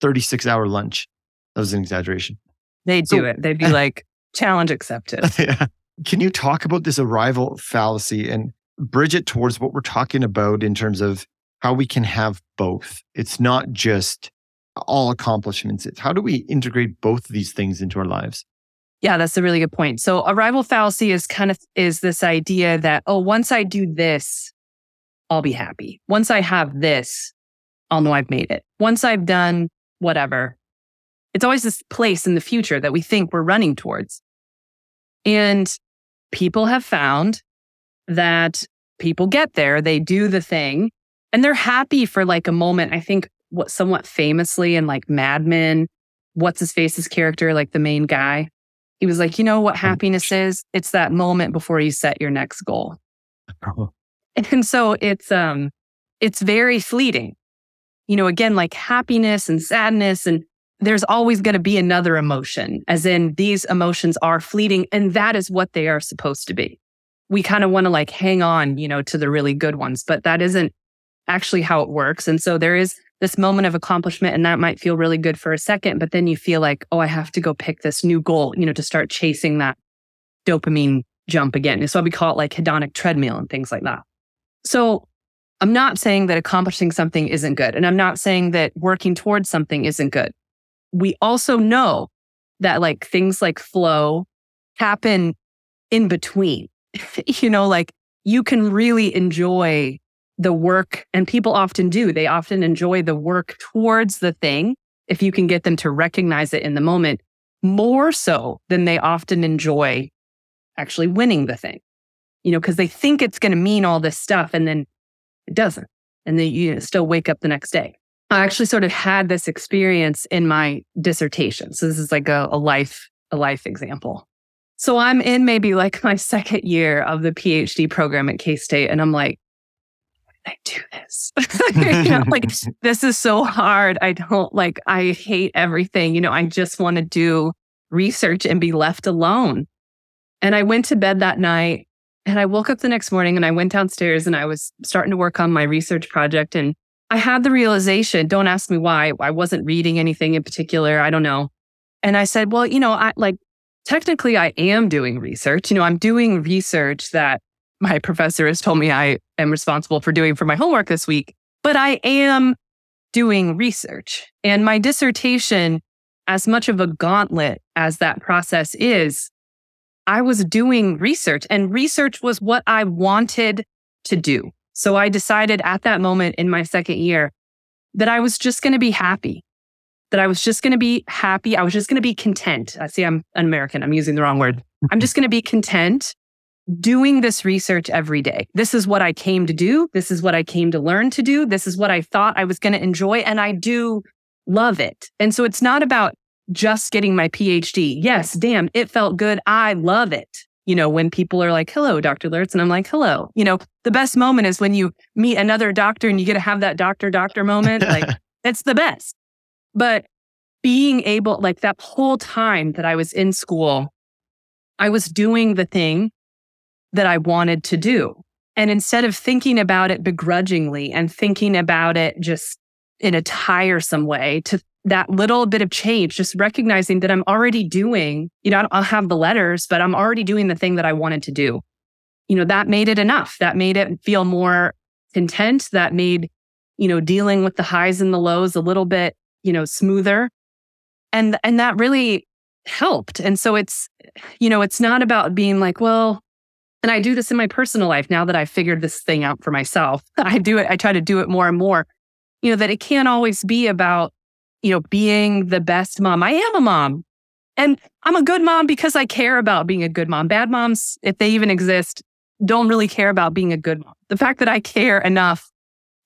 36 hour lunch. That was an exaggeration. They do so, it. They'd be like, challenge accepted. yeah. Can you talk about this arrival fallacy and bridge it towards what we're talking about in terms of how we can have both? It's not just all accomplishments. It's how do we integrate both of these things into our lives? Yeah, that's a really good point. So arrival fallacy is kind of is this idea that oh, once I do this, I'll be happy. Once I have this, I'll know I've made it. Once I've done whatever. It's always this place in the future that we think we're running towards. And people have found that people get there, they do the thing, and they're happy for like a moment. I think what somewhat famously in like Mad Men, what's his face's character, like the main guy, he was like, you know what happiness is? It's that moment before you set your next goal. Oh. And so it's um it's very fleeting. You know, again, like happiness and sadness and there's always going to be another emotion, as in these emotions are fleeting and that is what they are supposed to be. We kind of want to like hang on, you know, to the really good ones, but that isn't actually how it works. And so there is this moment of accomplishment and that might feel really good for a second, but then you feel like, oh, I have to go pick this new goal, you know, to start chasing that dopamine jump again. And so we call it like hedonic treadmill and things like that. So I'm not saying that accomplishing something isn't good. And I'm not saying that working towards something isn't good. We also know that like things like flow happen in between. you know, like you can really enjoy the work, and people often do, they often enjoy the work towards the thing if you can get them to recognize it in the moment more so than they often enjoy actually winning the thing. You know, because they think it's going to mean all this stuff and then it doesn't. And then you still wake up the next day. I actually sort of had this experience in my dissertation. So this is like a, a life, a life example. So I'm in maybe like my second year of the PhD program at K State, and I'm like, why did I do this? you know, like this is so hard. I don't like, I hate everything. You know, I just want to do research and be left alone. And I went to bed that night and I woke up the next morning and I went downstairs and I was starting to work on my research project. And I had the realization don't ask me why. I wasn't reading anything in particular. I don't know. And I said, well, you know, I like technically I am doing research. You know, I'm doing research that my professor has told me I am responsible for doing for my homework this week, but I am doing research. And my dissertation, as much of a gauntlet as that process is, I was doing research and research was what I wanted to do. So I decided at that moment in my second year that I was just going to be happy, that I was just going to be happy. I was just going to be content. I see I'm an American. I'm using the wrong word. I'm just going to be content doing this research every day. This is what I came to do. This is what I came to learn to do. This is what I thought I was going to enjoy. And I do love it. And so it's not about just getting my PhD. Yes, damn, it felt good. I love it. You know, when people are like, hello, Dr. Lurtz, and I'm like, hello. You know, the best moment is when you meet another doctor and you get to have that doctor, doctor moment. Like, it's the best. But being able, like that whole time that I was in school, I was doing the thing that I wanted to do. And instead of thinking about it begrudgingly and thinking about it just in a tiresome way, to that little bit of change, just recognizing that I'm already doing, you know, I'll have the letters, but I'm already doing the thing that I wanted to do. You know, that made it enough. That made it feel more content. That made, you know, dealing with the highs and the lows a little bit, you know, smoother. And, and that really helped. And so it's, you know, it's not about being like, well, and I do this in my personal life now that I've figured this thing out for myself. I do it, I try to do it more and more, you know, that it can't always be about, you know, being the best mom. I am a mom. And I'm a good mom because I care about being a good mom. Bad moms, if they even exist, don't really care about being a good mom. The fact that I care enough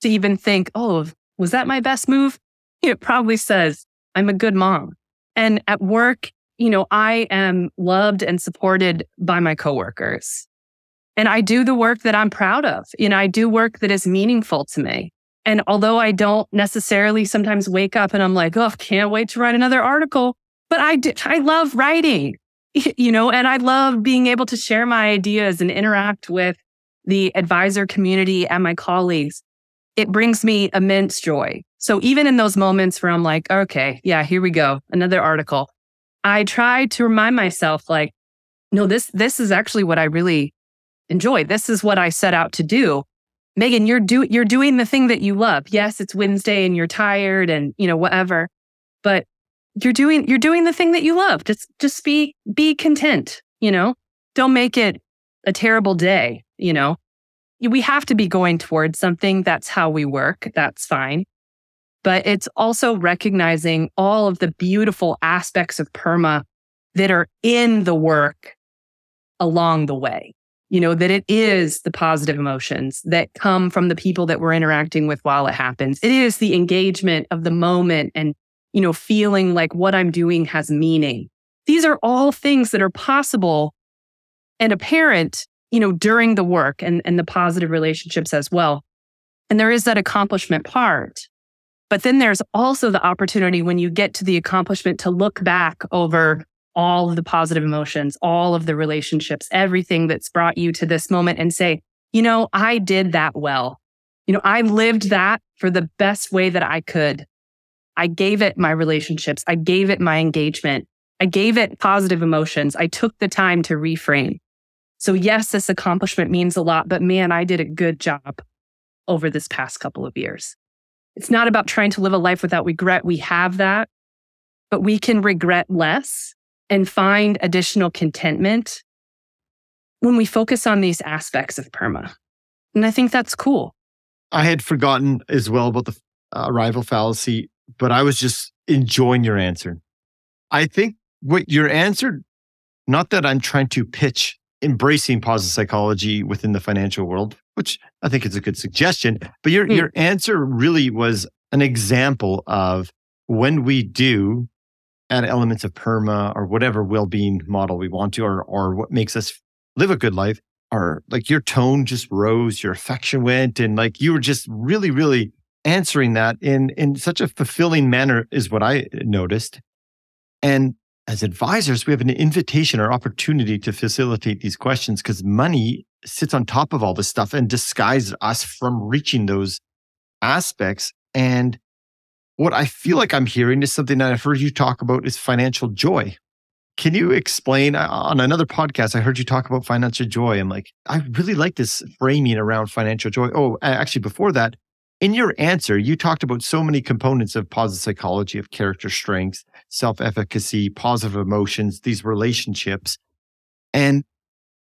to even think, oh, was that my best move? It probably says I'm a good mom. And at work, you know, I am loved and supported by my coworkers. And I do the work that I'm proud of. You know, I do work that is meaningful to me. And although I don't necessarily sometimes wake up and I'm like, oh, can't wait to write another article, but I do, I love writing, you know, and I love being able to share my ideas and interact with the advisor community and my colleagues. It brings me immense joy. So even in those moments where I'm like, okay, yeah, here we go, another article. I try to remind myself like, no, this, this is actually what I really enjoy. This is what I set out to do. Meghaan, you're do you're doing the thing that you love. Yes, it's Wednesday and you're tired and you know whatever, but you're doing you're doing the thing that you love. Just just be be content, you know? Don't make it a terrible day, you know? We have to be going towards something. That's how we work. That's fine. But it's also recognizing all of the beautiful aspects of PERMA that are in the work along the way you know, that it is the positive emotions that come from the people that we're interacting with while it happens. It is the engagement of the moment and, you know, feeling like what I'm doing has meaning. These are all things that are possible and apparent, you know, during the work and, and the positive relationships as well. And there is that accomplishment part. But then there's also the opportunity when you get to the accomplishment to look back over all of the positive emotions, all of the relationships, everything that's brought you to this moment and say, you know, I did that well. You know, I lived that for the best way that I could. I gave it my relationships. I gave it my engagement. I gave it positive emotions. I took the time to reframe. So yes, this accomplishment means a lot, but man, I did a good job over this past couple of years. It's not about trying to live a life without regret. We have that, but we can regret less and find additional contentment when we focus on these aspects of PERMA. And I think that's cool. I had forgotten as well about the uh, arrival fallacy, but I was just enjoying your answer. I think what your answer, not that I'm trying to pitch embracing positive psychology within the financial world, which I think is a good suggestion, but your, mm. your answer really was an example of when we do add elements of perma or whatever well-being model we want to, or or what makes us live a good life, or like your tone just rose, your affection went, and like you were just really, really answering that in in such a fulfilling manner is what I uh, noticed. And as advisors, we have an invitation or opportunity to facilitate these questions because money sits on top of all this stuff and disguises us from reaching those aspects. And what I feel like I'm hearing is something that I've heard you talk about is financial joy. Can you explain uh, on another podcast? I heard you talk about financial joy. I'm like, I really like this framing around financial joy. Oh, actually, before that, in your answer, you talked about so many components of positive psychology of character strengths, self efficacy, positive emotions, these relationships. And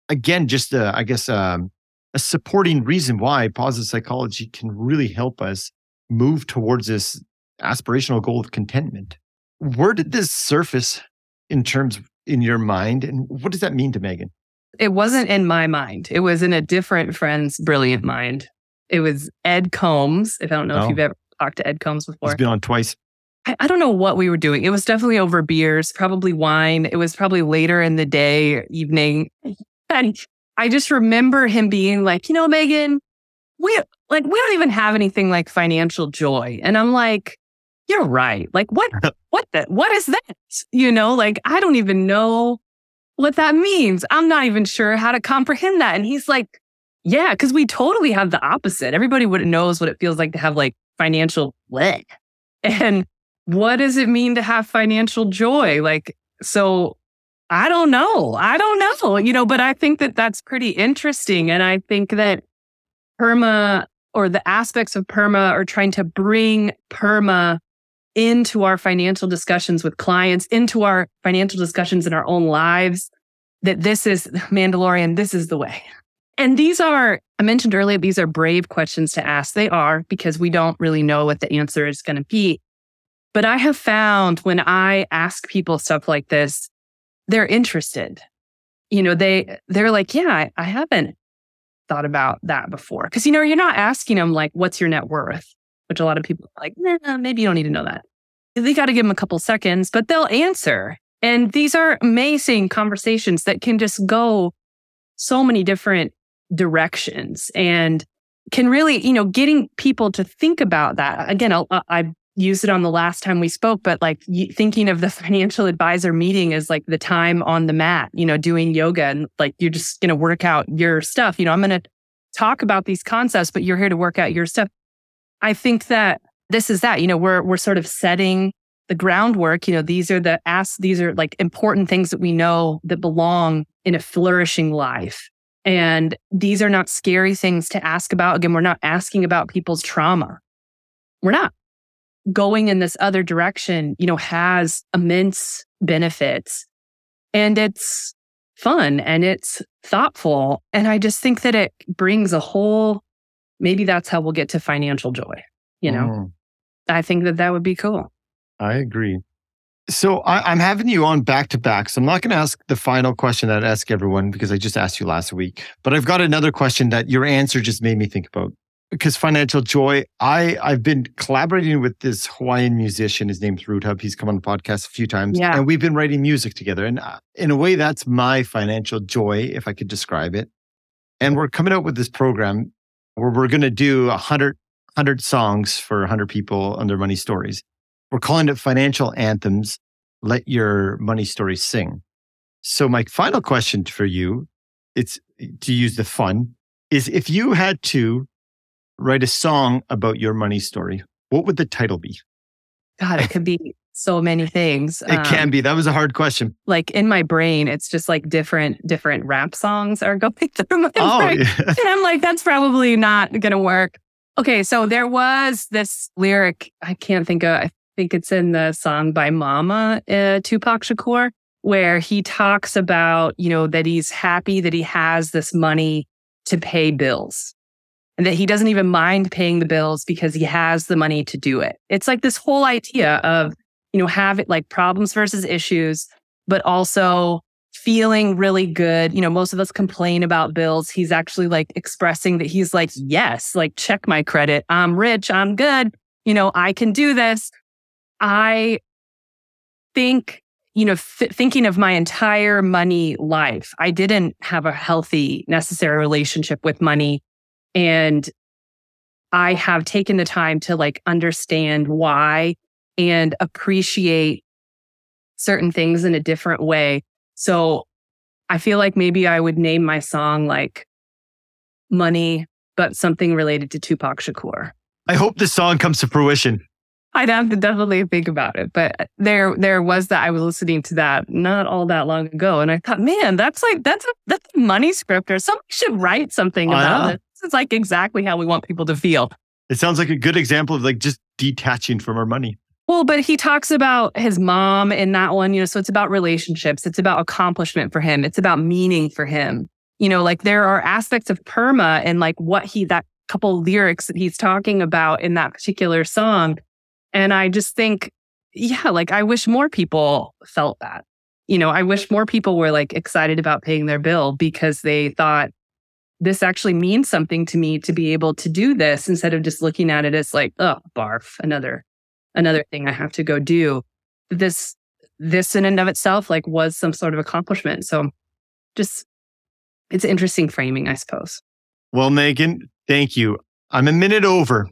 again, just uh, I guess um, a supporting reason why positive psychology can really help us move towards this aspirational goal of contentment. Where did this surface in terms in your mind? And what does that mean to Meghaan? It wasn't in my mind. It was in a different friend's brilliant mind. It was Ed Coambs. If I don't know oh. if you've oh. ever talked to Ed Coambs before. He's been on twice. I, I, don't know what we were doing. It was definitely over beers, probably wine. It was probably later in the day, evening. And I just remember him being like, you know, Meghaan, we like we don't even have anything like financial joy. And I'm like, you're right. Like what what the what is that? You know, like I don't even know what that means. I'm not even sure how to comprehend that. And he's like, yeah, because we totally have the opposite. Everybody would knows what it feels like to have like financial leg. And what does it mean to have financial joy? Like, so I don't know. I don't know, you know, but I think that that's pretty interesting. And I think that PERMA or the aspects of PERMA are trying to bring PERMA into our financial discussions with clients, into our financial discussions in our own lives, that this is Mandalorian, this is the way. And these are, I mentioned earlier, these are brave questions to ask. They are because we don't really know what the answer is going to be. But I have found when I ask people stuff like this, they're interested. You know, they they're like, yeah, I, I haven't thought about that before. Cause you know, you're not asking them like, what's your net worth? Which a lot of people are like, nah, maybe you don't need to know that. They got to give them a couple seconds, but they'll answer. And these are amazing conversations that can just go so many different directions and can really, you know, getting people to think about that. Again, I'll, I used it on the last time we spoke, but like thinking of the financial advisor meeting as like the time on the mat, you know, doing yoga and like you're just going to work out your stuff. You know, I'm going to talk about these concepts, but you're here to work out your stuff. I think that this is that, you know, we're, we're sort of setting the groundwork. You know, these are the ask, these are like important things that we know that belong in a flourishing life. And these are not scary things to ask about. Again, we're not asking about people's trauma. We're not going in this other direction, you know, has immense benefits and it's fun and it's thoughtful. And I just think that it brings a whole maybe that's how we'll get to financial joy. You know, mm. I think that that would be cool. I agree. So I, am having you on back to back. So I'm not going to ask the final question that I ask everyone because I just asked you last week. But I've got another question that your answer just made me think about. Because financial joy, I I've been collaborating with this Hawaiian musician. His name's Root Hub. He's come on the podcast a few times, yeah. and we've been writing music together. And uh, in a way, that's my financial joy, if I could describe it. And we're coming out with this program where we're going to do 100, 100 songs for 100 people their money stories. We're calling it financial anthems. Let your money story sing. So my final question for you, it's to use the fun, is if you had to write a song about your money story, what would the title be? God, it could be so many things. It um, can be. That was a hard question. Like in my brain, it's just like different different rap songs are going through my oh, brain. Yeah. And I'm like, that's probably not gonna work. Okay, so there was this lyric, I can't think of I think it's in the song by Mama, uh, Tupac Shakur, where he talks about, you know, that he's happy that he has this money to pay bills and that he doesn't even mind paying the bills because he has the money to do it. It's like this whole idea of you know, have it like problems versus issues, but also feeling really good. You know, most of us complain about bills. He's actually like expressing that he's like, yes, like check my credit. I'm rich. I'm good. You know, I can do this. I think, you know, th- thinking of my entire money life, I didn't have a healthy, necessary relationship with money. And I have taken the time to like understand why and appreciate certain things in a different way. So I feel like maybe I would name my song like Money, but something related to Tupac Shakur. I hope the song comes to fruition. I'd have to definitely think about it. But uh, there there was that I was listening to that not all that long ago. And I thought, man, that's like that's a that's a money script or somebody should write something about it. This is like exactly how we want people to feel. It sounds like a good example of like just detaching from our money. Well, but he talks about his mom in that one, you know, so it's about relationships, it's about accomplishment for him, it's about meaning for him. You know, like there are aspects of PERMA and like what he, that couple lyrics that he's talking about in that particular song. And I just think, yeah, like I wish more people felt that. You know, I wish more people were like excited about paying their bill because they thought this actually means something to me to be able to do this instead of just looking at it as like, oh, barf, another another thing I have to go do. This, this in and of itself, like was some sort of accomplishment. So just, it's interesting framing, I suppose. Well, Meghaan, thank you. I'm a minute over.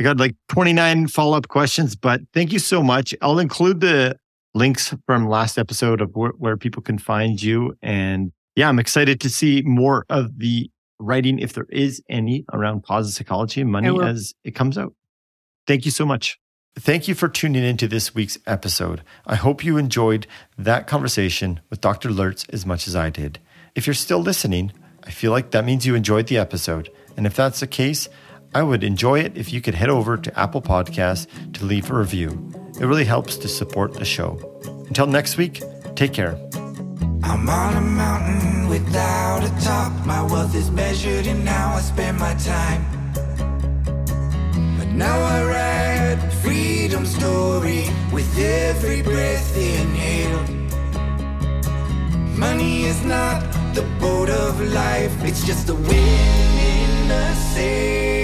I got like 29 follow up questions, but thank you so much. I'll include the links from last episode of where, where people can find you. And yeah, I'm excited to see more of the writing, if there is any, around positive psychology and money as it comes out. Thank you so much. Thank you for tuning into this week's episode. I hope you enjoyed that conversation with Dr. Lurtz as much as I did. If you're still listening, I feel like that means you enjoyed the episode. And if that's the case, I would enjoy it if you could head over to Apple Podcasts to leave a review. It really helps to support the show. Until next week, take care. I'm on a mountain without a top. My wealth is measured in how I spend my time. Now I write freedom story with every breath inhaled. Money is not the boat of life, it's just the wind in the sail.